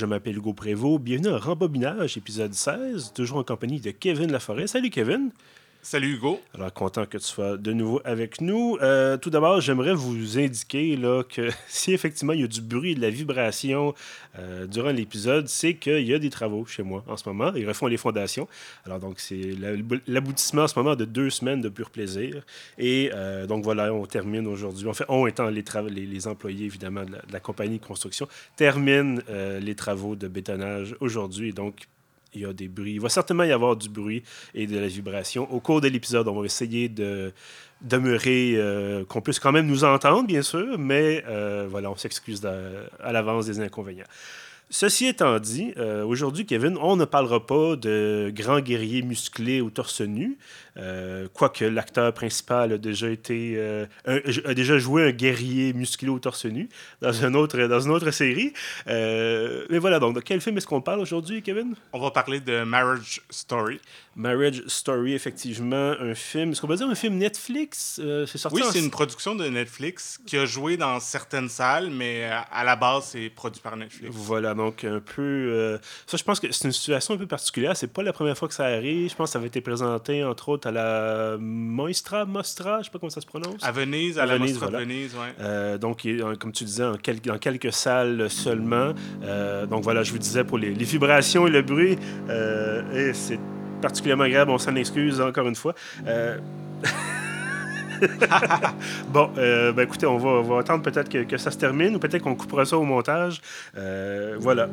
je m'appelle Hugo Prévost. Bienvenue à Rembobinage, épisode 16, toujours en compagnie de Kevin Laforêt. Salut Kevin. Salut Hugo. Alors, content que tu sois de nouveau avec nous. Euh, tout d'abord, j'aimerais vous indiquer là, que si effectivement il y a du bruit de la vibration euh, durant l'épisode, c'est qu'il y a des travaux chez moi en ce moment. Ils refont les fondations. Alors, donc, c'est l'aboutissement en ce moment de deux semaines de pur plaisir. Et euh, donc, voilà, on termine aujourd'hui. En fait, on étant les, les, les employés, évidemment, de la, de la compagnie de construction, termine les travaux de bétonnage aujourd'hui. Donc, il y a des bruits. Il va certainement y avoir du bruit et de la vibration. Au cours de l'épisode, on va essayer de demeurer, euh, qu'on puisse quand même nous entendre, bien sûr, mais euh, voilà, on s'excuse à l'avance des inconvénients. Ceci étant dit, euh, aujourd'hui, Kevin, on ne parlera pas de grands guerriers musclés au torse nu, euh, quoique l'acteur principal a déjà été euh, a déjà joué un guerrier musclé au torse nu dans une autre, dans une autre série. mais voilà, donc de quel film est-ce qu'on parle aujourd'hui, Kevin? On va parler de Marriage Story. Marriage Story, effectivement, un film. Est-ce qu'on va dire un film Netflix? C'est sorti Oui, c'est une production de Netflix qui a joué dans certaines salles, mais à la base, c'est produit par Netflix. Voilà, donc un peu. Euh, ça, je pense que c'est une situation un peu particulière. C'est pas la première fois que ça arrive. Je pense que ça avait été présenté, entre autres, à la Moistra, Mostra, je sais pas comment ça se prononce. À Venise, à, la Venise, Mostra de Venise, oui. Euh, donc, comme tu disais, en dans quelques salles seulement. Euh, donc voilà, je vous disais pour les, les vibrations et le bruit. et c'est particulièrement agréable. On s'en excuse encore une fois. bon, euh, ben écoutez, on va, attendre peut-être que, ça se termine ou peut-être qu'on coupera ça au montage. Euh, voilà.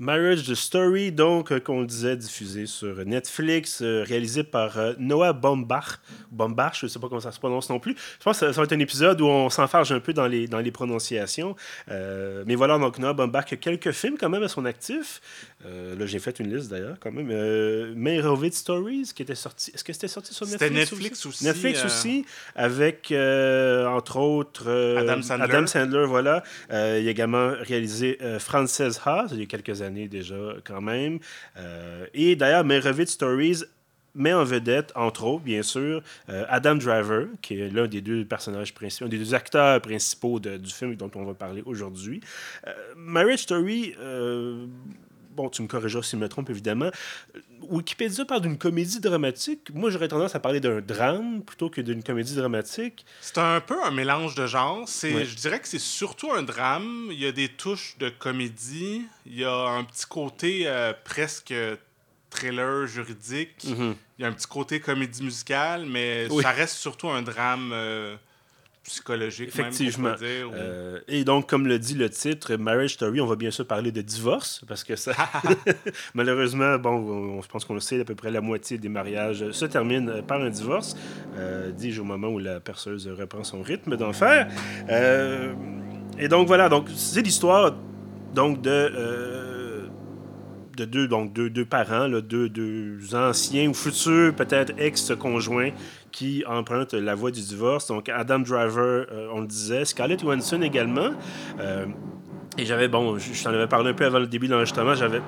Marriage the Story, donc, euh, qu'on disait, diffusé sur Netflix, réalisé par Noah Bombach. Bombach, je ne sais pas comment ça se prononce non plus. Je pense que ça, va être un épisode où on s'enfarge un peu dans les, dans les prononciations. mais voilà, donc Noah Bombach a quelques films quand même à son actif. Là, j'ai fait une liste d'ailleurs, quand même. Meyerowitz Stories, qui était sorti. Est-ce que c'était sorti sur Netflix C'était Netflix aussi? Netflix aussi, avec, entre autres, Adam Sandler. Adam Sandler, voilà. il a également réalisé Frances Ha, il y a quelques années déjà quand même. Euh, et d'ailleurs, Revit Stories met en vedette, entre autres, bien sûr, euh, Adam Driver, qui est l'un des deux personnages principaux, un des deux acteurs principaux du film dont on va parler aujourd'hui. Euh, Marriage Story, bon, tu me corrigeras si je me trompe, évidemment. Wikipédia parle d'une comédie dramatique. Moi, j'aurais tendance à parler d'un drame plutôt que d'une comédie dramatique. C'est un peu un mélange de genres. Je dirais que c'est surtout un drame. Il y a des touches de comédie. Il y a un petit côté euh, presque thriller juridique. Mm-hmm. Il y a un petit côté comédie musicale, mais ça reste surtout un drame. Euh, psychologique. Effectivement. Euh, et donc, comme le dit le titre, Marriage Story, on va bien sûr parler de divorce, parce que ça. Malheureusement, bon, on, je pense qu'on le sait, à peu près la moitié des mariages se terminent par un divorce, euh, dis-je au moment où la perceuse reprend son rythme d'enfer. Euh, et donc, voilà, donc c'est l'histoire donc de. Euh, de deux, donc deux, deux parents, là, deux, deux anciens ou futurs, peut-être ex-conjoints qui empruntent la voie du divorce. Donc, Adam Driver, euh, on le disait, Scarlett Johansson également. Euh, et j'avais, bon, je, t'en avais parlé un peu avant le début de l'enregistrement, j'avais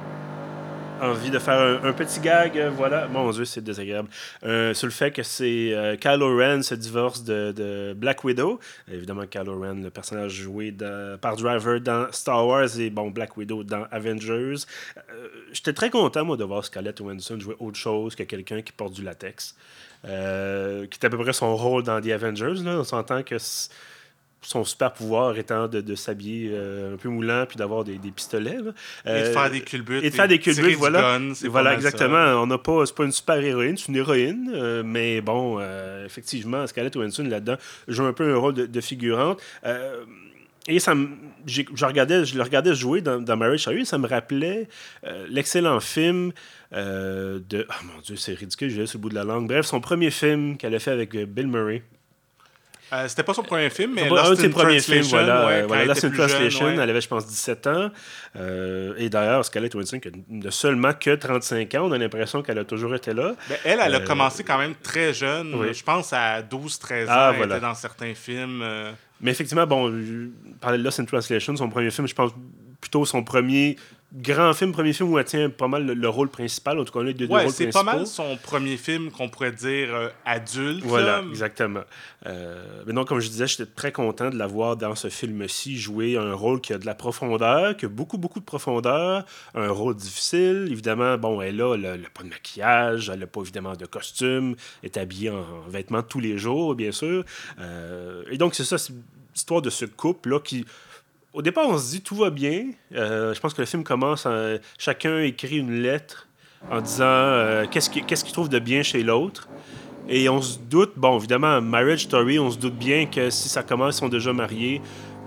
envie de faire un, petit gag, euh, voilà. Mon Dieu, c'est désagréable. sur le fait que c'est Kylo Ren se divorce de, Black Widow. Évidemment, Kylo Ren, le personnage joué par Driver dans Star Wars et bon, Black Widow dans Avengers. J'étais très content, moi, de voir Scarlett Johansson jouer autre chose que quelqu'un qui porte du latex. Euh, qui est à peu près son rôle dans The Avengers. Là. On s'entend que son super pouvoir étant de, s'habiller euh, un peu moulant puis d'avoir des, pistolets. et de faire des culbutes. Et de faire des culbutes, voilà. voilà, exactement. On n'a pas, c'est pas une super héroïne, c'est une héroïne. Euh, mais bon, effectivement, Scarlett Johansson là-dedans joue un peu un rôle de, figurante. Et ça je, regardais, je le regardais jouer dans, dans Marriage Story, ça me rappelait l'excellent film euh, de. Oh mon Dieu, c'est ridicule, j'ai sur le bout de la langue. Bref, son premier film qu'elle a fait avec euh, Bill Murray. Euh, c'était pas son premier film, mais un de ses premiers films, voilà. Ouais, voilà Lost in Translation, elle avait, je pense, 17 ans. et d'ailleurs, Scarlett Johansson n'a seulement que 35 ans. On a l'impression qu'elle a toujours été là. Ben, elle, elle a commencé quand même très jeune. Je pense à 12-13 ans, ah, elle était dans certains films. Mais effectivement, bon, parler de Lost in Translation, son premier film, je pense plutôt son premier grand film, premier film où elle tient pas mal le, rôle principal, en tout cas, les deux, ouais, rôles c'est pas mal son premier film qu'on pourrait dire euh, adulte. Voilà, exactement. Euh, mais non, comme je disais, j'étais très content de la voir dans ce film-ci jouer un rôle qui a de la profondeur, qui a beaucoup, beaucoup de profondeur, un rôle difficile. Évidemment, bon, elle a, elle pas de maquillage, elle n'a pas évidemment de costume, est habillée en, vêtements tous les jours, bien sûr. Euh, et donc, c'est ça, c'est l'histoire de ce couple-là qui au départ, on se dit tout va bien. Euh, je pense que le film commence, chacun écrit une lettre en disant euh, qu'est-ce qu'il trouve de bien chez l'autre. Et on se doute, bon, évidemment, Marriage Story, on se doute bien que si ça commence, ils sont déjà mariés.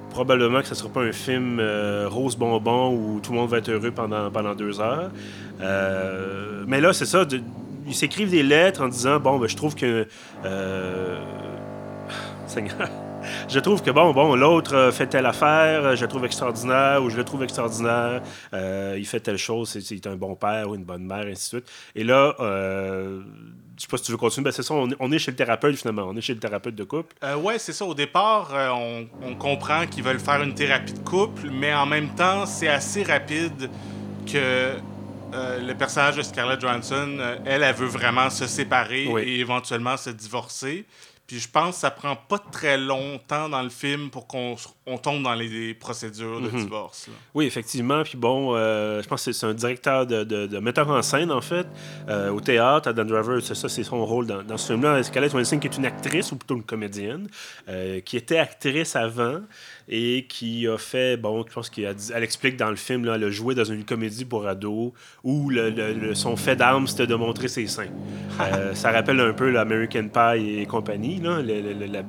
Probablement que ce ne sera pas un film euh, rose bonbon où tout le monde va être heureux pendant, pendant deux heures. mais là, c'est ça. ils s'écrivent des lettres en disant Bon, ben, je trouve que. Seigneur je trouve que bon, bon, l'autre euh, fait telle affaire, euh, je le trouve extraordinaire, ou je le trouve extraordinaire, euh, il fait telle chose, c'est un bon père ou une bonne mère, ainsi de suite. Et là, euh, je sais pas si tu veux continuer, ben c'est ça, on est, chez le thérapeute finalement, on est chez le thérapeute de couple. Euh, ouais, c'est ça. Au départ, on, on, comprend qu'ils veulent faire une thérapie de couple, mais en même temps, c'est assez rapide que le personnage de Scarlett Johansson, elle, elle veut vraiment se séparer et éventuellement se divorcer. Puis je pense que ça prend pas très longtemps dans le film pour qu'on on tombe dans les procédures de mhm. divorce. Oui, effectivement. Puis bon, euh, je pense que c'est un directeur de, de, metteur en scène, en fait, euh, au théâtre. Adam Driver, c'est ça, c'est son rôle dans, dans ce film-là. Scarlett Johansson, qui est une actrice, ou plutôt une comédienne, euh, qui était actrice avant et qui a fait, bon, je pense qu'elle elle explique dans le film, là, elle a joué dans une comédie pour ados où le, son fait d'armes, c'était de montrer ses seins. ça rappelle un peu l'American Pie et compagnie, là, la,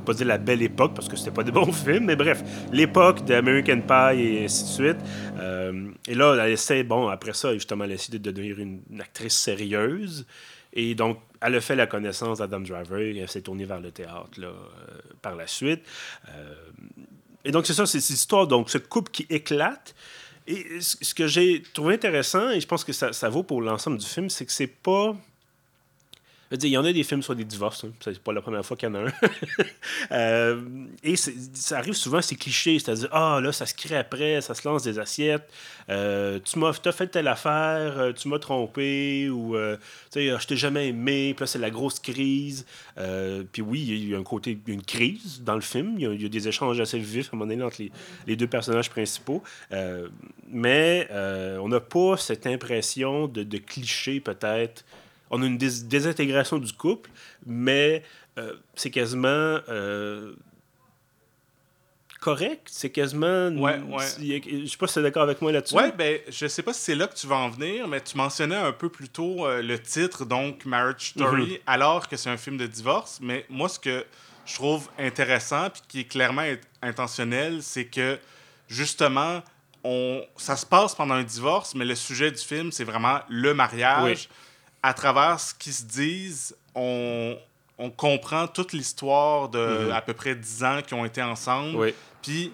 pas dire la belle époque parce que c'était pas des bons films, mais bref, l'époque d'American Pie et ainsi de suite. Euh, et là, elle essaie, bon, après ça, justement, elle essaie de devenir une, actrice sérieuse. Et donc, elle a fait la connaissance d'Adam Driver et elle s'est tournée vers le théâtre là, euh, par la suite. Euh, et donc, c'est ça, c'est cette histoire, donc, ce couple qui éclate. Et ce que j'ai trouvé intéressant, et je pense que ça, ça vaut pour l'ensemble du film, c'est que c'est pas il y en a des films sur des divorces. Hein. C'est pas la première fois qu'il y en a un. Euh, et ça arrive souvent, c'est cliché. C'est-à-dire, ah, là, ça se crée après, ça se lance des assiettes. Euh, tu m'as fait telle affaire, euh, tu m'as trompé, ou, tu sais, je t'ai jamais aimé. Puis là, c'est la grosse crise. puis oui, il y a un côté, une crise dans le film. Il y, a, des échanges assez vifs à un moment donné entre les, deux personnages principaux. mais on n'a pas cette impression de, de cliché, peut-être on a une désintégration du couple, mais euh, c'est quasiment euh, correct. C'est quasiment. Ouais, ouais. Je sais pas si tu es d'accord avec moi là-dessus. Ouais, ben, je sais pas si c'est là que tu vas en venir, mais tu mentionnais un peu plus tôt euh, le titre, donc Marriage Story, mhm. alors que c'est un film de divorce. Mais moi, ce que je trouve intéressant, puis qui est clairement intentionnel, c'est que justement, on, ça se passe pendant un divorce, mais le sujet du film, c'est vraiment le mariage à travers ce qu'ils se disent, on, on comprend toute l'histoire de mhm. à peu près 10 ans qui ont été ensemble. Puis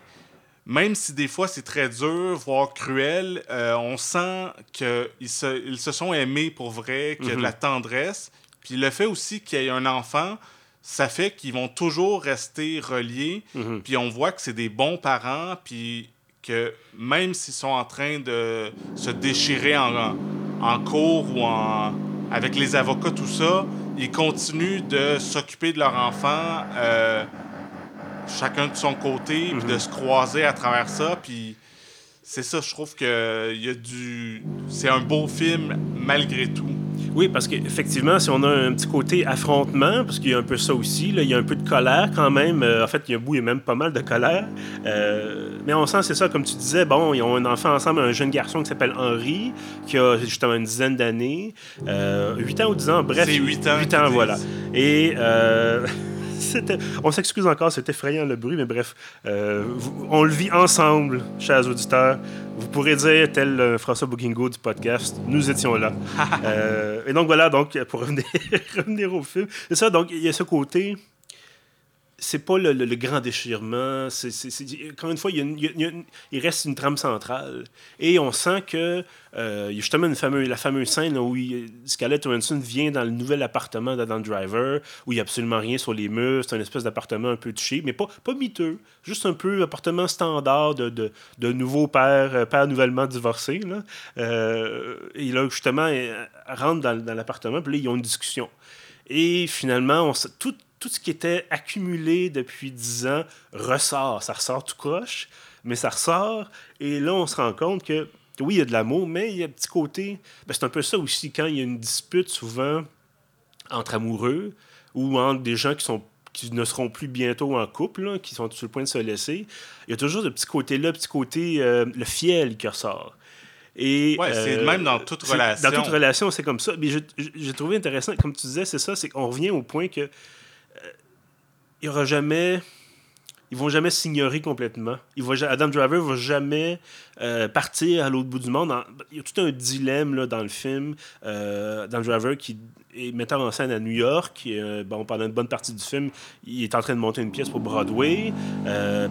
même si des fois c'est très dur, voire cruel, euh, on sent qu'ils se, ils se sont aimés pour vrai, qu'il y a de la mhm. tendresse. Puis le fait aussi qu'il y ait un enfant, ça fait qu'ils vont toujours rester reliés. Mhm. Puis on voit que c'est des bons parents, puis que même s'ils sont en train de se déchirer en, en cours ou en, avec les avocats, tout ça, ils continuent de s'occuper de leur enfant, euh, chacun de son côté, puis de mhm. se croiser à travers ça. Puis c'est ça, je trouve que y a du... c'est un beau film malgré tout. Oui, parce qu'effectivement, si on a un petit côté affrontement, parce qu'il y a un peu ça aussi, là, il y a un peu de colère quand même. Euh, en fait, il y a bout, il y a même pas mal de colère. Euh, mais on sent, c'est ça, comme tu disais, bon, ils ont un enfant ensemble, un jeune garçon qui s'appelle Henri, qui a justement une dizaine d'années, euh, 8 ans ou 10 ans, bref. C'est 8 ans. 8 ans, voilà. Et. On s'excuse encore, c'est effrayant le bruit, mais bref, euh, on le vit ensemble, chers auditeurs. Vous pourrez dire, tel euh, François Bookingo du podcast, nous étions là. Euh, et donc voilà, donc pour revenir, au film, c'est ça, donc il y a ce côté c'est pas le, le, grand déchirement. C'est, encore une fois, il, y a il, reste une trame centrale. Et on sent que euh, il y a justement une fameuse, la fameuse scène où Scarlett Johansson vient dans le nouvel appartement d'Adam Driver, où il n'y a absolument rien sur les murs. C'est un espèce d'appartement un peu cheap, mais pas, pas miteux. Juste un peu appartement standard de, de, de nouveau père, euh, père nouvellement divorcé. Là. Euh, et là, justement, rentre dans, dans l'appartement, puis là, ils ont une discussion. Et finalement, on, tout, tout ce qui était accumulé depuis dix ans ressort. Ça ressort tout croche, mais ça ressort. Et là, on se rend compte que, oui, il y a de l'amour, mais il y a un petit côté. Ben, c'est un peu ça aussi, quand il y a une dispute, souvent, entre amoureux ou entre des gens qui sont qui ne seront plus bientôt en couple, qui sont sur le point de se laisser, il y a toujours ce petit côté-là, petit côté, euh, le fiel qui ressort. Et, ouais, c'est euh, même dans toute relation. Dans toute relation, c'est comme ça. Mais j'ai trouvé intéressant, comme tu disais, c'est ça, c'est qu'on revient au point que il y aura jamais ils vont jamais s'ignorer complètement. Adam Driver va jamais euh, partir à l'autre bout du monde. il y a tout un dilemme là, dans le film. Euh, Adam Driver qui est metteur en scène à New York. Euh, bon, pendant une bonne partie du film, il est en train de monter une pièce pour Broadway.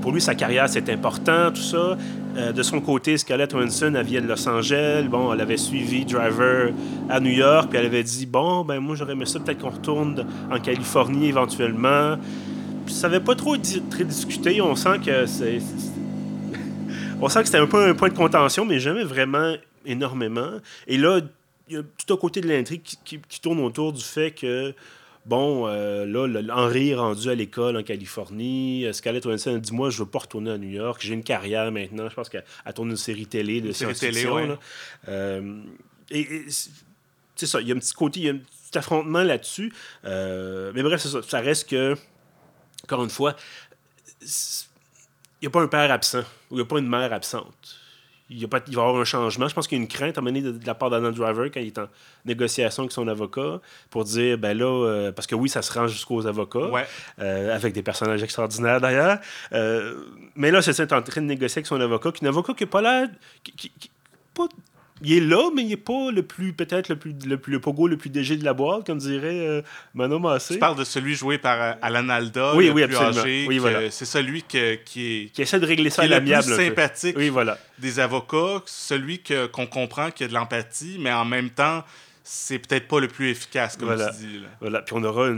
pour lui, sa carrière, c'est important, tout ça. de son côté, Scarlett Johansson, elle vient de Los Angeles. Bon, elle avait suivi Driver à New York, puis elle avait dit, bon, ben moi, j'aurais aimé ça, peut-être qu'on retourne en Californie éventuellement ça n'avait pas trop très discuté. On sent que c'est. On sent que c'était un peu un point de contention, mais jamais vraiment énormément. Et là, il y a tout à côté de l'intrigue qui, tourne autour du fait que. Bon, euh, là, Henri est rendu à l'école en Californie. Scarlett Johansson a dit Moi, je veux pas retourner à New York. J'ai une carrière maintenant. Je pense qu'elle tourne une série télé de science-fiction. Euh, et, c'est ça, il y a un petit côté, il y a un petit affrontement là-dessus. Euh, mais bref, c'est ça. Ça reste que encore une fois, il n'y a pas un père absent ou il n'y a pas une mère absente. Il, y a pas, il va y avoir un changement. Je pense qu'il y a une crainte à mener de, la part d'Adam Driver quand il est en négociation avec son avocat pour dire, ben là, euh, parce que oui, ça se rend jusqu'aux avocats, euh, avec des personnages extraordinaires d'ailleurs. Euh, mais là, c'est en train de négocier avec son avocat, qui est un avocat qui n'a pas l'air. Qui, pas il est là, mais il n'est pas le plus, peut-être le plus, le plus, le pogo le plus dégé de la boîte, comme dirait euh, Manon Massé. Tu parles de celui joué par euh, Alan Alda, oui, le oui, plus âgé. Oui, voilà. C'est celui que, qui est... Qui essaie de régler ça à l'amiable. le plus sympathique oui, voilà. des avocats, celui qu'on comprend qui a de l'empathie, mais en même temps, c'est peut-être pas le plus efficace, comme voilà. tu dis. Là. Voilà. Puis on aura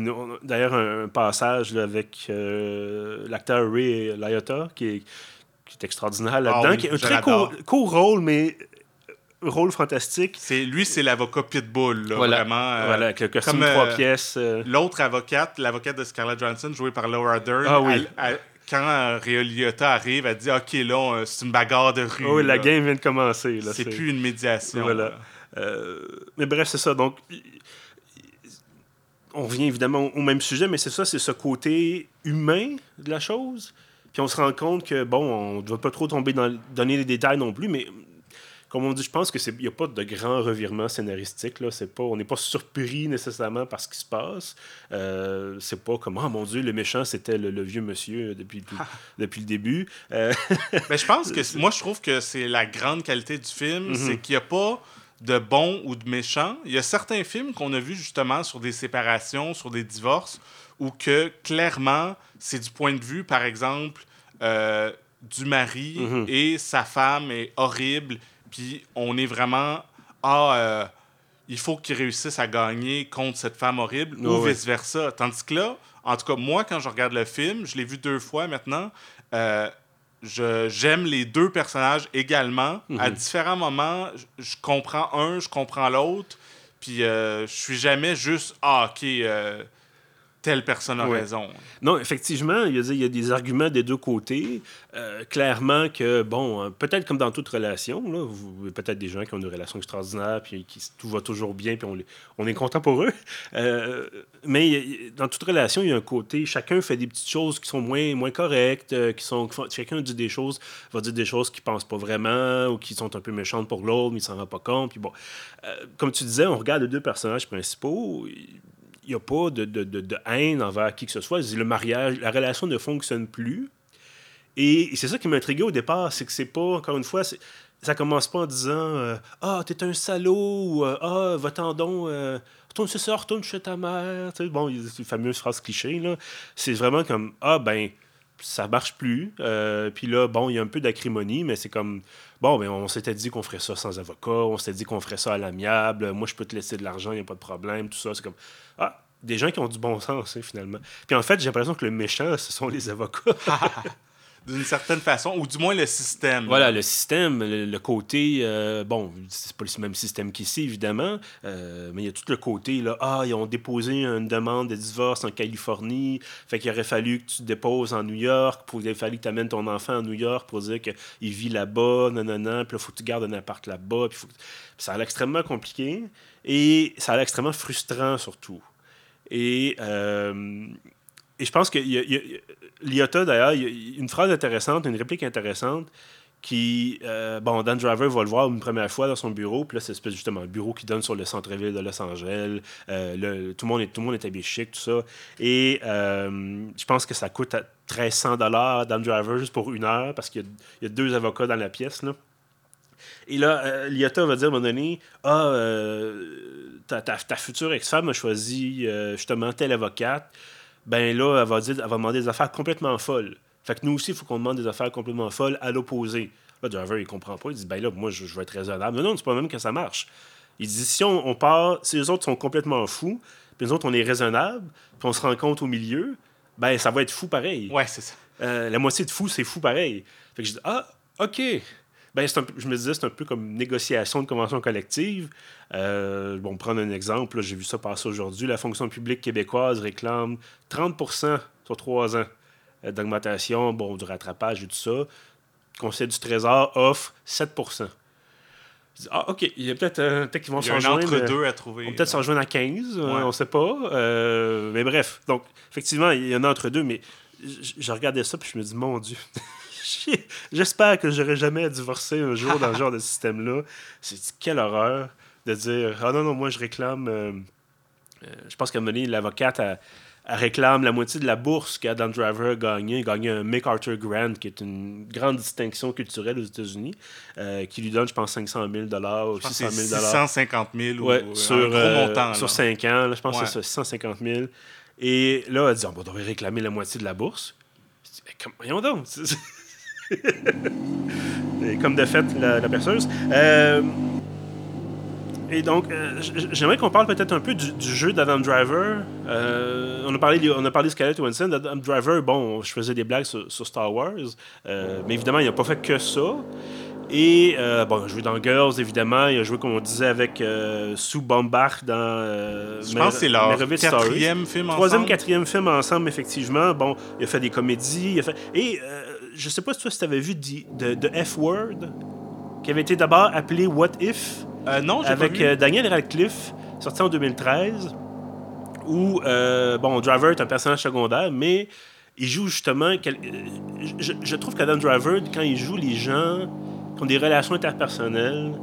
d'ailleurs un, passage avec euh, l'acteur Ray Liotta, qui est, qui est extraordinaire là-dedans, ah qui est un très court, court, rôle, mais rôle fantastique. C'est lui, c'est l'avocat Pitbull, là, voilà. vraiment. Euh, voilà, avec le costume comme, trois euh, pièces. Euh. L'autre avocate, l'avocate de Scarlett Johansson, jouée par Laura Dern. Ah, oui. quand Réa Liotta arrive, elle dit OK, là, c'est une bagarre de rue. Oh, oui, la game vient de commencer. C'est plus une médiation. Voilà. mais bref, c'est ça. Donc, on revient évidemment au même sujet, mais c'est ça, c'est ce côté humain de la chose. Puis on se rend compte que, bon, on ne doit pas trop tomber dans donner les détails non plus, mais comme on dit, je pense qu'il n'y a pas de grand revirement scénaristique. Là. Pas, on n'est pas surpris nécessairement par ce qui se passe. Euh, c'est pas comme, oh mon Dieu, le méchant, c'était le, vieux monsieur depuis, depuis le début. Euh, Mais je pense que, moi, je trouve que c'est la grande qualité du film, mhm. c'est qu'il n'y a pas de bon ou de méchant. Il y a certains films qu'on a vus justement sur des séparations, sur des divorces, où que clairement, c'est du point de vue, par exemple, euh, du mari mhm. et sa femme est horrible puis on est vraiment ah euh, il faut qu'il réussisse à gagner contre cette femme horrible ou vice versa. Tandis que là, en tout cas moi quand je regarde le film, je l'ai vu deux fois maintenant. Euh, j'aime les deux personnages également. À mhm. différents moments, je, comprends un, je comprends l'autre. Puis euh, je suis jamais juste ah ok telle personne a raison. Non, effectivement, il y, a, des arguments des deux côtés. Euh, clairement que, bon, euh, peut-être comme dans toute relation, là, peut-être des gens qui ont une relation extraordinaire, puis qui tout va toujours bien, puis on, on est content pour eux. Euh, mais dans toute relation, il y a un côté, chacun fait des petites choses qui sont moins, moins correctes, qui sont, chacun dit des choses, va dire des choses qu'il pense pas vraiment, ou qui sont un peu méchantes pour l'autre, mais il s'en rend pas compte. Puis bon, comme tu disais, on regarde les deux personnages principaux n'y a pas de, de, de, haine envers qui que ce soit. Le mariage, la relation ne fonctionne plus. Et, c'est ça qui m'a intrigué au départ, c'est que c'est pas, encore une fois, ça commence pas en disant euh, Ah, t'es un salaud ou Ah, va-t'en donc, retourne chez ça, retourne chez ta mère. Tu sais, bon, les fameuses phrases clichés. Là. C'est vraiment comme Ah, ben, ça marche plus. puis là, bon, il y a un peu d'acrimonie, mais c'est comme Bon, ben, on s'était dit qu'on ferait ça sans avocat, on s'était dit qu'on ferait ça à l'amiable, moi, je peux te laisser de l'argent, il n'y a pas de problème, tout ça. C'est comme Ah, des gens qui ont du bon sens, hein, finalement. Puis en fait, j'ai l'impression que le méchant, ce sont les avocats. D'une certaine façon, ou du moins le système. Voilà, le système, le, côté. Euh, bon, c'est pas le même système qu'ici, évidemment, euh, mais il y a tout le côté, là. Ah, ils ont déposé une demande de divorce en Californie, fait qu'il aurait fallu que tu déposes en New York, il aurait fallu que tu amènes ton enfant à New York pour dire qu'il vit là-bas, non, puis il faut que tu gardes un appart là-bas. Puis, ça a l'air extrêmement compliqué et ça a l'air extrêmement frustrant, surtout. Et, euh, et je pense que l'IOTA, d'ailleurs, il y a une phrase intéressante, une réplique intéressante qui, euh, bon, Dan Driver va le voir une première fois dans son bureau, puis là, c'est justement un bureau qui donne sur le centre-ville de Los Angeles. Euh, tout, le monde est, tout le monde est habillé chic, tout ça. Et je pense que ça coûte 1300 dollars Dan Driver juste pour une heure, parce qu'il y, a deux avocats dans la pièce, là. Et là, euh, Liotta va dire à un moment donné Ah, euh, ta, ta, future ex-femme a choisi euh, justement telle avocate. Ben là, elle va, dire, elle va demander des affaires complètement folles. Fait que nous aussi, il faut qu'on demande des affaires complètement folles à l'opposé. Là, Driver, il comprend pas. Il dit Ben là, moi, je, je vais être raisonnable. Non, non, c'est pas même que ça marche. Il dit Si on, part, si les autres sont complètement fous, puis nous autres, on est raisonnable, puis on se rencontre au milieu, ben ça va être fou pareil. Ouais, c'est ça. la moitié de fou, c'est fou pareil. Fait que je dis Ah, OK. Ben, je me disais, c'est un peu comme une négociation de convention collective. Euh, bon, prendre un exemple, j'ai vu ça passer aujourd'hui. La fonction publique québécoise réclame 30% sur trois ans euh, d'augmentation, bon, du rattrapage et tout ça. Le Conseil du Trésor offre 7% ah, OK, il y a peut-être euh, peut qu'ils vont s'en joindre. entre-deux à trouver. On peut-être s'en joindre à 15, on ne sait pas. mais bref, donc, effectivement, il y en a entre deux, mais je regardais ça puis je me dis, mon Dieu, J'espère que j'aurai jamais à divorcer un jour dans ce genre de système-là. C'est quelle horreur de dire Ah non, non, moi je réclame. Euh, euh, je pense qu'à un moment donné, l'avocate réclame la moitié de la bourse qu'Adam Driver a gagné. Il a gagné un MacArthur Grant, qui est une grande distinction culturelle aux États-Unis, euh, qui lui donne, je pense, 500 000 ou 600 000 650 000 ouais, sur, un gros montant. Sur 5 ans, je pense que c'est ça, 650 000. Et là, elle dit on devrait réclamer la moitié de la bourse. voyons donc. comme de fait, la, la perceuse. Euh, et donc, euh, j'aimerais qu'on parle peut-être un peu du, jeu d'Adam Driver. Euh, on, a parlé, on a parlé de Scarlett Winston. Adam Driver, bon, je faisais des blagues sur, Star Wars, mais évidemment, il n'a pas fait que ça. Et, bon, il a joué dans Girls, évidemment. Il a joué, comme on disait, avec Sue Bombach dans. je pense que c'est leur quatrième film ensemble. Troisième, quatrième film ensemble, effectivement. Bon, il a fait des comédies. Il a fait... Et je sais pas si toi, tu avais vu de, F-Word, qui avait été d'abord appelé What If. Euh, non, Avec pas vu. Euh, Daniel Radcliffe, sorti en 2013, où, euh, bon, Driver est un personnage secondaire, mais il joue justement. Je, trouve qu'Adam Driver, quand il joue les gens qui ont des relations interpersonnelles,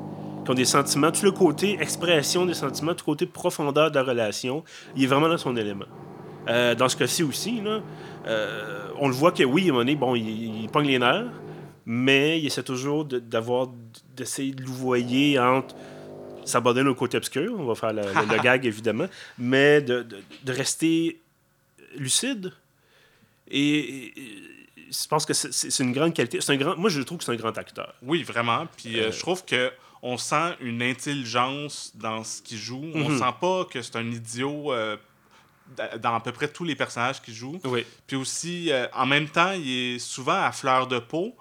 qui ont des sentiments, tout le côté expression des sentiments, tout le côté profondeur de la relation, il est vraiment dans son élément. dans ce cas-ci aussi, là, euh, on le voit que oui, à un moment donné, bon, il, il pogne les nerfs, mais il essaie toujours d'avoir d'essayer de louvoyer entre s'abandonner au côté obscur, on va faire le, gag évidemment, mais de, rester lucide. Et, je pense que c'est une grande qualité. C'est un grand, moi, je trouve que c'est un grand acteur. Oui, vraiment. Puis euh, je trouve que on sent une intelligence dans ce qu'il joue. On mhm. sent pas que c'est un idiot. Euh, dans à peu près tous les personnages qu'il joue. Oui. Puis aussi, euh, en même temps, il est souvent à fleur de peau.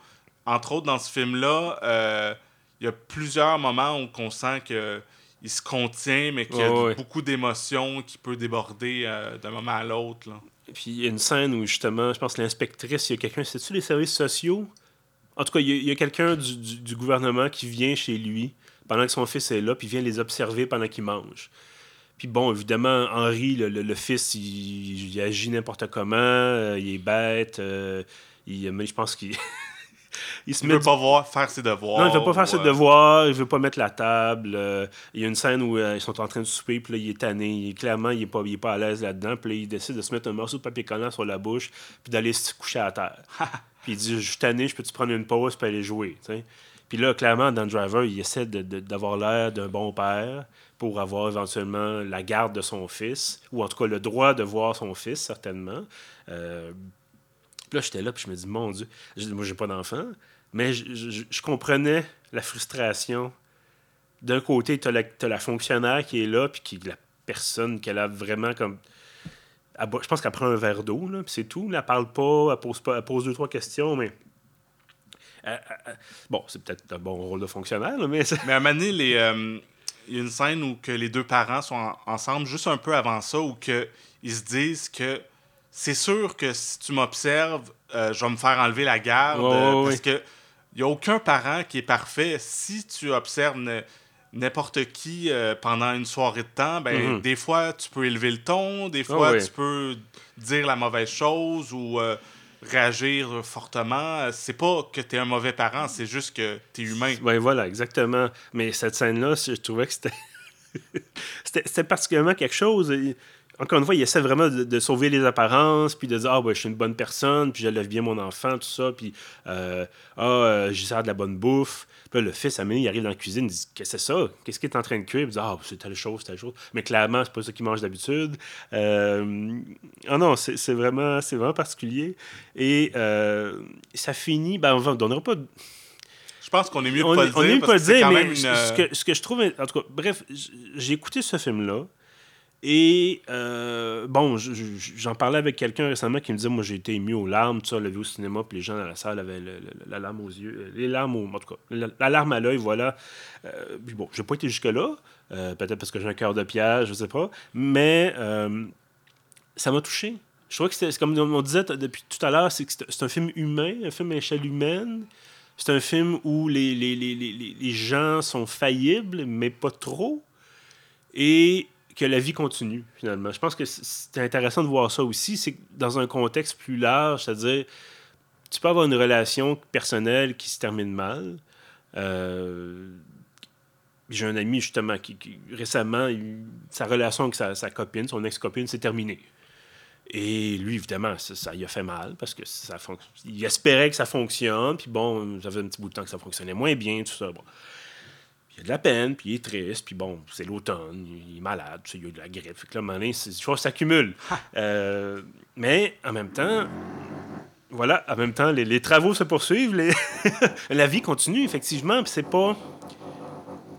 Entre autres, dans ce film-là, euh, il y a plusieurs moments où on sent que il se contient, mais qu'il y a beaucoup d'émotions qui peut déborder euh, d'un moment à l'autre. Puis il y a une scène où justement, je pense que l'inspectrice, il y a quelqu'un, c'est-tu les services sociaux? En tout cas, il y a, quelqu'un du, du, gouvernement qui vient chez lui pendant que son fils est là, puis vient les observer pendant qu'il mange. Puis bon, évidemment, Henri, le, fils, il, agit n'importe comment, euh, il est bête, euh, il, mais je pense qu'il. il se veut pas voir, faire ses devoirs. Non, il veut pas faire ses devoirs, il veut pas mettre la table. Euh, il y a une scène où ils sont en train de souper, puis là, il est tanné. clairement, il est, pas, il est pas à l'aise là-dedans. Puis là, il décide de se mettre un morceau de papier collant sur la bouche, puis d'aller se coucher à terre. puis il dit Je suis tanné, je peux-tu prendre une pause, puis aller jouer. Puis là, clairement, Dan Driver, il essaie d'avoir l'air d'un bon père pour avoir éventuellement la garde de son fils, ou en tout cas le droit de voir son fils, certainement. Euh, là, j'étais là, puis je me dis, mon Dieu, moi, j'ai pas d'enfant, mais je, comprenais la frustration. D'un côté, tu as, la fonctionnaire qui est là, puis qui la personne qu'elle a vraiment comme. je pense qu'elle prend un verre d'eau, puis c'est tout. Elle parle pas, elle pose, pas, elle pose deux, trois questions, mais. Bon, c'est peut-être un bon rôle de fonctionnaire, mais. mais à Mané, les. Euh, il y a une scène où que les deux parents sont ensemble, juste un peu avant ça, où que ils se disent que c'est sûr que si tu m'observes, euh, je vais me faire enlever la garde. parce que il n'y a aucun parent qui est parfait. Si tu observes n'importe qui euh, pendant une soirée de temps, ben, mhm. des fois, tu peux élever le ton, des fois, tu peux dire la mauvaise chose ou euh, réagir fortement. C'est pas que tu es un mauvais parent, c'est juste que tu es humain. Oui, voilà, exactement. Mais cette scène-là, je trouvais que c'était. c'était particulièrement quelque chose encore une fois, il essaie vraiment de, sauver les apparences, puis de dire Ah, ben, je suis une bonne personne, puis j'élève bien mon enfant, tout ça, puis euh, Ah, euh, j'y sers de la bonne bouffe. Puis là, le fils, à il arrive dans la cuisine, il dit Qu'est-ce que c'est ça? Qu'est-ce qu'il est en train de cuire Il dit Ah, c'est telle chose, telle chose. Mais clairement, c'est pas ça qu'il mange d'habitude. Euh... Ah non, c'est vraiment, vraiment particulier. Et euh, ça finit, ben, on ne donnera pas. Je pense qu'on est mieux de pas le dire. On est mieux pas le dire, mais ce, que, ce que je trouve. En tout cas, bref, j'ai écouté ce film-là. Et euh, bon, j'en parlais avec quelqu'un récemment qui me disait Moi, j'ai été ému aux larmes, tu sais, le vu au cinéma, puis les gens dans la salle avaient la larme aux yeux, euh, les larmes, au, en tout cas, la, larme à l'œil, voilà. Euh, puis bon, j'ai pas été jusque-là, peut-être parce que j'ai un cœur de pierre, je sais pas, mais ça m'a touché. Je crois que c'est comme on disait depuis tout à l'heure, c'est un film humain, un film à échelle humaine. C'est un film où les, les, les, les gens sont faillibles, mais pas trop. Et que la vie continue, finalement. Je pense que c'est intéressant de voir ça aussi. C'est dans un contexte plus large, c'est-à-dire, tu peux avoir une relation personnelle qui se termine mal. Euh, j'ai un ami, justement, qui, récemment, sa relation avec sa, copine, son ex-copine, s'est terminée. Et lui, évidemment, ça, lui a fait mal parce que ça il espérait que ça fonctionne. Puis bon, ça faisait un petit bout de temps que ça fonctionnait moins bien, tout ça. Bon il a de la peine, puis il est triste, puis bon, c'est l'automne, il est malade, il a de la grippe. Fait que là, donné, les choses s'accumulent. Euh, mais en même temps, voilà, en même temps, les, travaux se poursuivent, les la vie continue, effectivement, puis c'est pas.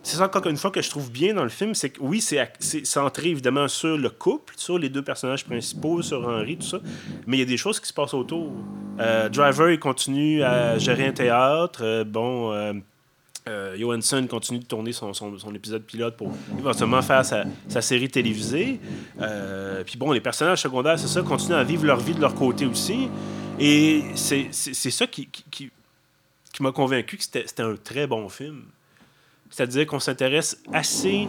C'est ça, encore une fois, que je trouve bien dans le film, c'est que oui, c'est centré évidemment sur le couple, sur les deux personnages principaux, sur Henri, tout ça, mais il y a des choses qui se passent autour. Euh, Driver, il continue à gérer un théâtre. Euh, bon, euh, Johansson continue de tourner son, son, épisode pilote pour éventuellement faire sa, sa série télévisée. Euh, puis bon, les personnages secondaires, c'est ça, continuent à vivre leur vie de leur côté aussi. Et c'est ça qui, qui, qui, m'a convaincu que c'était un très bon film. C'est-à-dire qu'on s'intéresse assez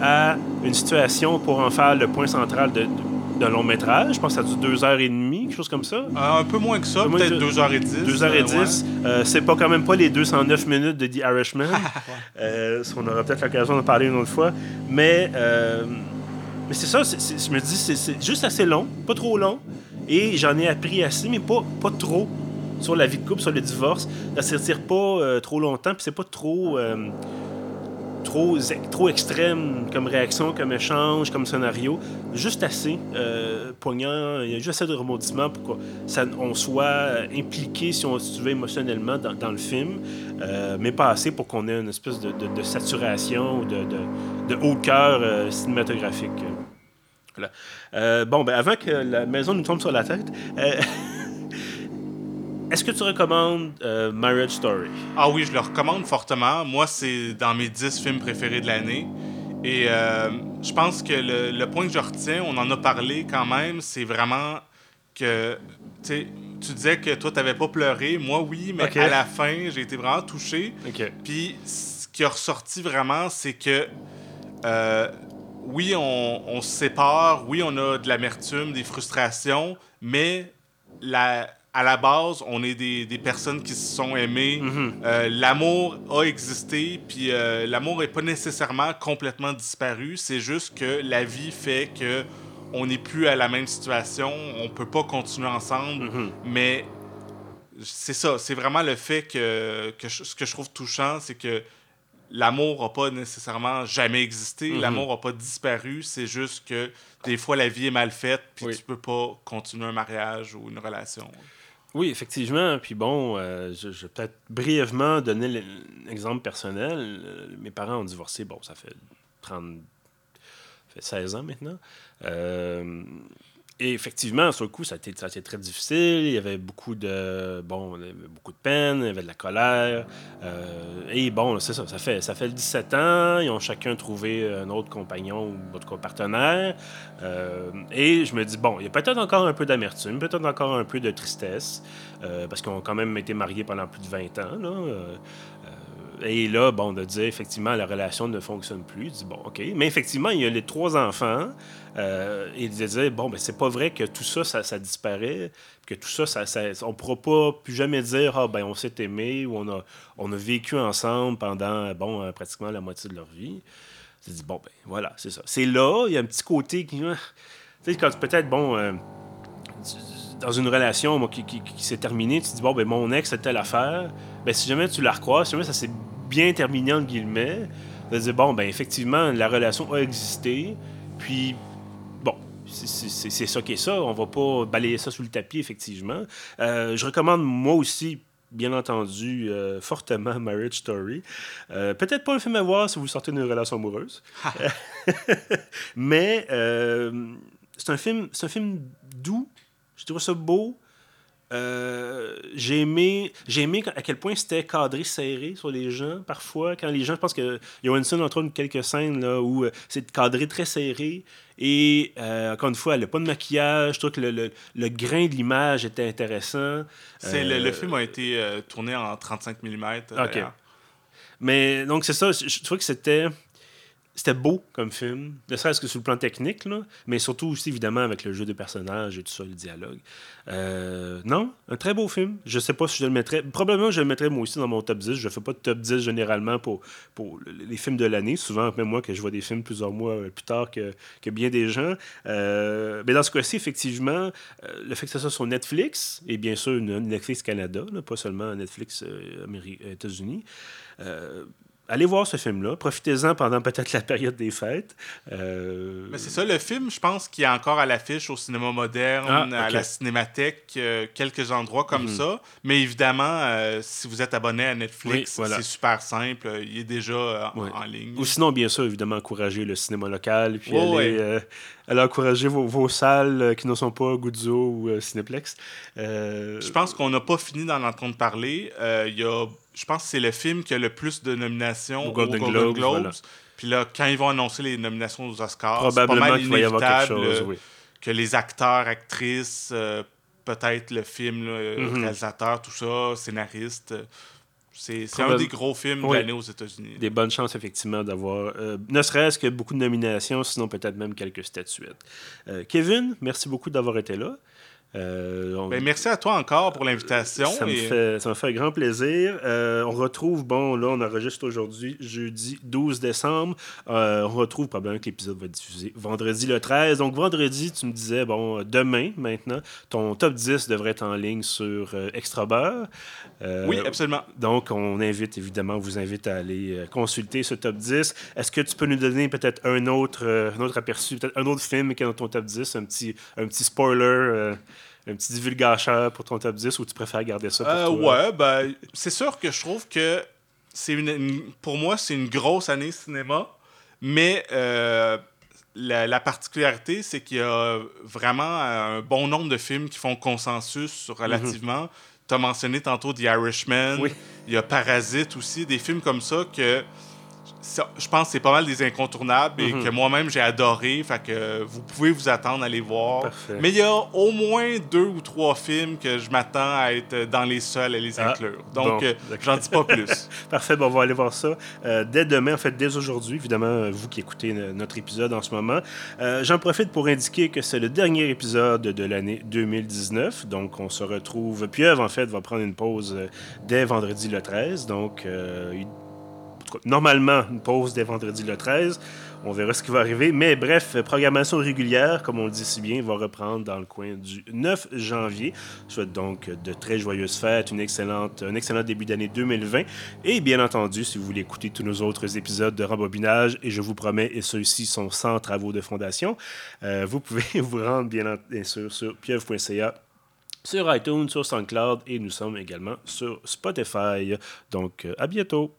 à une situation pour en faire le point central d'un long métrage. Je pense que ça deux heures et demie, quelque chose comme ça? Euh, un peu moins que ça, peut-être deux heures et dix. Deux heures et euh, dix. Euh, c'est pas quand même pas les 209 minutes de The Irishman. on aura peut-être l'occasion d'en parler une autre fois. Mais, mais c'est ça, je me dis, c'est juste assez long, pas trop long. Et j'en ai appris assez, mais pas, pas trop sur la vie de couple, sur le divorce. Ça ne s'étire pas trop longtemps, puis c'est pas trop trop, extrême comme réaction, comme échange, comme scénario. Juste assez euh, poignant, il y a juste assez de rebondissements pour qu'on soit impliqué, si, on, se veut, émotionnellement dans, le film, euh, mais pas assez pour qu'on ait une espèce de, saturation ou de, haut cœur euh, cinématographique. bon, ben avant que la maison nous tombe sur la tête, Est-ce que tu recommandes euh, Marriage Story? Ah oui, je le recommande fortement. Moi, c'est dans mes 10 films préférés de l'année. Et euh, je pense que le, point que je retiens, on en a parlé quand même, c'est vraiment que tu disais que toi, tu n'avais pas pleuré. Moi, oui, mais à la fin, j'ai été vraiment touché. Puis ce qui a ressorti vraiment, c'est que euh, oui, on, on se sépare, oui, on a de l'amertume, des frustrations, mais la, à la base, on est des, personnes qui se sont aimées. Mhm. Euh, l'amour a existé, puis euh, l'amour n'est pas nécessairement complètement disparu. C'est juste que la vie fait que on n'est plus à la même situation. On peut pas continuer ensemble, mhm. mais c'est ça. C'est vraiment le fait que, que ce que je trouve touchant, c'est que l'amour n'a pas nécessairement jamais existé. Mhm. L'amour n'a pas disparu. C'est juste que des fois, la vie est mal faite, puis tu peux pas continuer un mariage ou une relation. Oui, effectivement. Puis bon, euh, je, vais peut-être brièvement donner l'exemple personnel. Euh, mes parents ont divorcé, bon, ça fait 30... Ça fait 16 ans maintenant. Euh, et effectivement, sur le coup, ça a, été, très difficile. Il y avait beaucoup de, bon, beaucoup de peine, il y avait de la colère. Euh, et bon, c'est ça, ça fait, ça fait 17 ans. Ils ont chacun trouvé un autre compagnon ou autre partenaire. Euh, et je me dis, bon, il y a peut-être encore un peu d'amertume, peut-être encore un peu de tristesse, euh, parce qu'ils ont quand même été mariés pendant plus de 20 ans. Et là, bon, de dire effectivement la relation ne fonctionne plus, je dis bon, OK. Mais effectivement, il y a les trois enfants. Euh, et il disait bon, ben c'est pas vrai que tout ça, ça, disparaît, que tout ça, ça, on pourra pas plus jamais dire ah ben on s'est aimé ou on a, on a vécu ensemble pendant bon euh, pratiquement la moitié de leur vie. Je dis bon ben voilà, c'est ça. C'est là, il y a un petit côté qui, tu sais, quand peut-être bon. Euh, dans une relation qui, qui, s'est terminée, tu te dis, bon, ben, mon ex, c'était l'affaire. Ben, si jamais tu la recroises, si jamais ça s'est bien terminé, entre guillemets, tu te dis, bon, ben, effectivement, la relation a existé. Puis, bon, c'est ça qui est ça. On va pas balayer ça sous le tapis, effectivement. Euh, je recommande, moi aussi, bien entendu, euh, fortement Marriage Story. Euh, peut-être pas un film à voir si vous sortez d'une relation amoureuse. Mais c'est un film, un film doux, je trouve ça beau. Euh, j'ai aimé, j'ai aimé à quel point c'était cadré serré sur les gens parfois. Quand les gens je pense que Johansson entre autres quelques scènes là où euh, c'est cadré très serré. Et euh, encore une fois elle n'a pas de maquillage je trouve que le, le, grain de l'image était intéressant. C'est le, film a été tourné en 35 mm ok. mais donc c'est ça je, je trouve que c'était c'était beau comme film, ne serait-ce que sur le plan technique, mais surtout aussi évidemment avec le jeu de personnages et tout ça, le dialogue. Euh, non, un très beau film. Je sais pas si je le mettrais. Probablement, je le mettrais moi aussi dans mon top 10. Je fais pas de top 10 généralement pour, pour les films de l'année. Souvent, même moi, que je vois des films plusieurs mois euh, plus tard que, que bien des gens. Euh, mais dans ce cas-ci, effectivement, le fait que ça soit sur Netflix, et bien sûr Netflix Canada, pas seulement Netflix États-Unis allez voir ce film-là. Profitez-en pendant peut-être la période des fêtes. Euh, Mais c'est ça, le film, je pense qu'il est encore à l'affiche au cinéma moderne, ah, à la cinémathèque, euh, quelques endroits comme mhm. ça. Mais évidemment, euh, si vous êtes abonné à Netflix, c'est super simple. Il est déjà en, ligne. Ou sinon, bien sûr, évidemment, encourager le cinéma local, puis aller, encourager vos, salles qui ne sont pas Guzzo ou Cineplex. Je pense qu'on n'a pas fini d'en entendre parler. Il y a je pense que c'est le film qui a le plus de nominations aux Golden, Globes. Puis là, quand ils vont annoncer les nominations aux Oscars, probablement qu'il va y avoir quelque chose, oui. que les acteurs, actrices, euh, peut-être le film, le mhm. réalisateur, tout ça, scénariste. C'est un des gros films de l'année aux États-Unis. Des bonnes chances, effectivement, d'avoir euh, ne serait-ce que beaucoup de nominations, sinon peut-être même quelques statuettes. Euh, Kevin, merci beaucoup d'avoir été là. Euh, ben, merci à toi encore pour l'invitation. Ça, me fait, ça me fait grand plaisir. Euh, on retrouve, bon, là, on enregistre aujourd'hui, jeudi 12 décembre. Euh, on retrouve probablement que l'épisode va diffuser vendredi le 13. Donc, vendredi, tu me disais, bon, demain, maintenant, ton top 10 devrait être en ligne sur Extra oui, absolument. Donc, on invite, évidemment, on vous invite à aller consulter ce top 10. Est-ce que tu peux nous donner peut-être un autre, un autre aperçu, peut-être un autre film qui est dans ton top 10, un petit, un petit spoiler un petit divulgateur pour ton top 10 ou tu préfères garder ça pour euh, toi? Ouais, ben, c'est sûr que je trouve que c'est une, pour moi, c'est une grosse année cinéma, mais euh, la, particularité, c'est qu'il y a vraiment un bon nombre de films qui font consensus relativement. Mhm. Tu as mentionné tantôt The Irishman, il y a Parasite aussi, des films comme ça que je pense que c'est pas mal des incontournables et mhm. que moi-même j'ai adoré. Fait que vous pouvez vous attendre à les voir. Mais il y a au moins deux ou trois films que je m'attends à être dans les seuls à les ah, inclure. Donc, euh, j'en dis pas plus. Parfait, bon, on va aller voir ça euh, dès demain, en fait, dès aujourd'hui, évidemment, euh, vous qui écoutez notre épisode en ce moment. J'en profite pour indiquer que c'est le dernier épisode de l'année 2019. Donc, on se retrouve. Pieuvre, en fait, va prendre une pause dès vendredi le 13. Donc, normalement, une pause dès vendredi le 13. On verra ce qui va arriver. Mais bref, programmation régulière, comme on le dit si bien, va reprendre dans le coin du 9 janvier. Je souhaite donc de très joyeuses fêtes, une excellente, un excellent début d'année 2020. Et bien entendu, si vous voulez écouter tous nos autres épisodes de Rembobinage, et je vous promets, et ceux-ci sont sans travaux de fondation, euh, vous pouvez vous rendre bien, bien sûr sur pieuvre.ca sur iTunes, sur SoundCloud et nous sommes également sur Spotify. Donc, euh, à bientôt.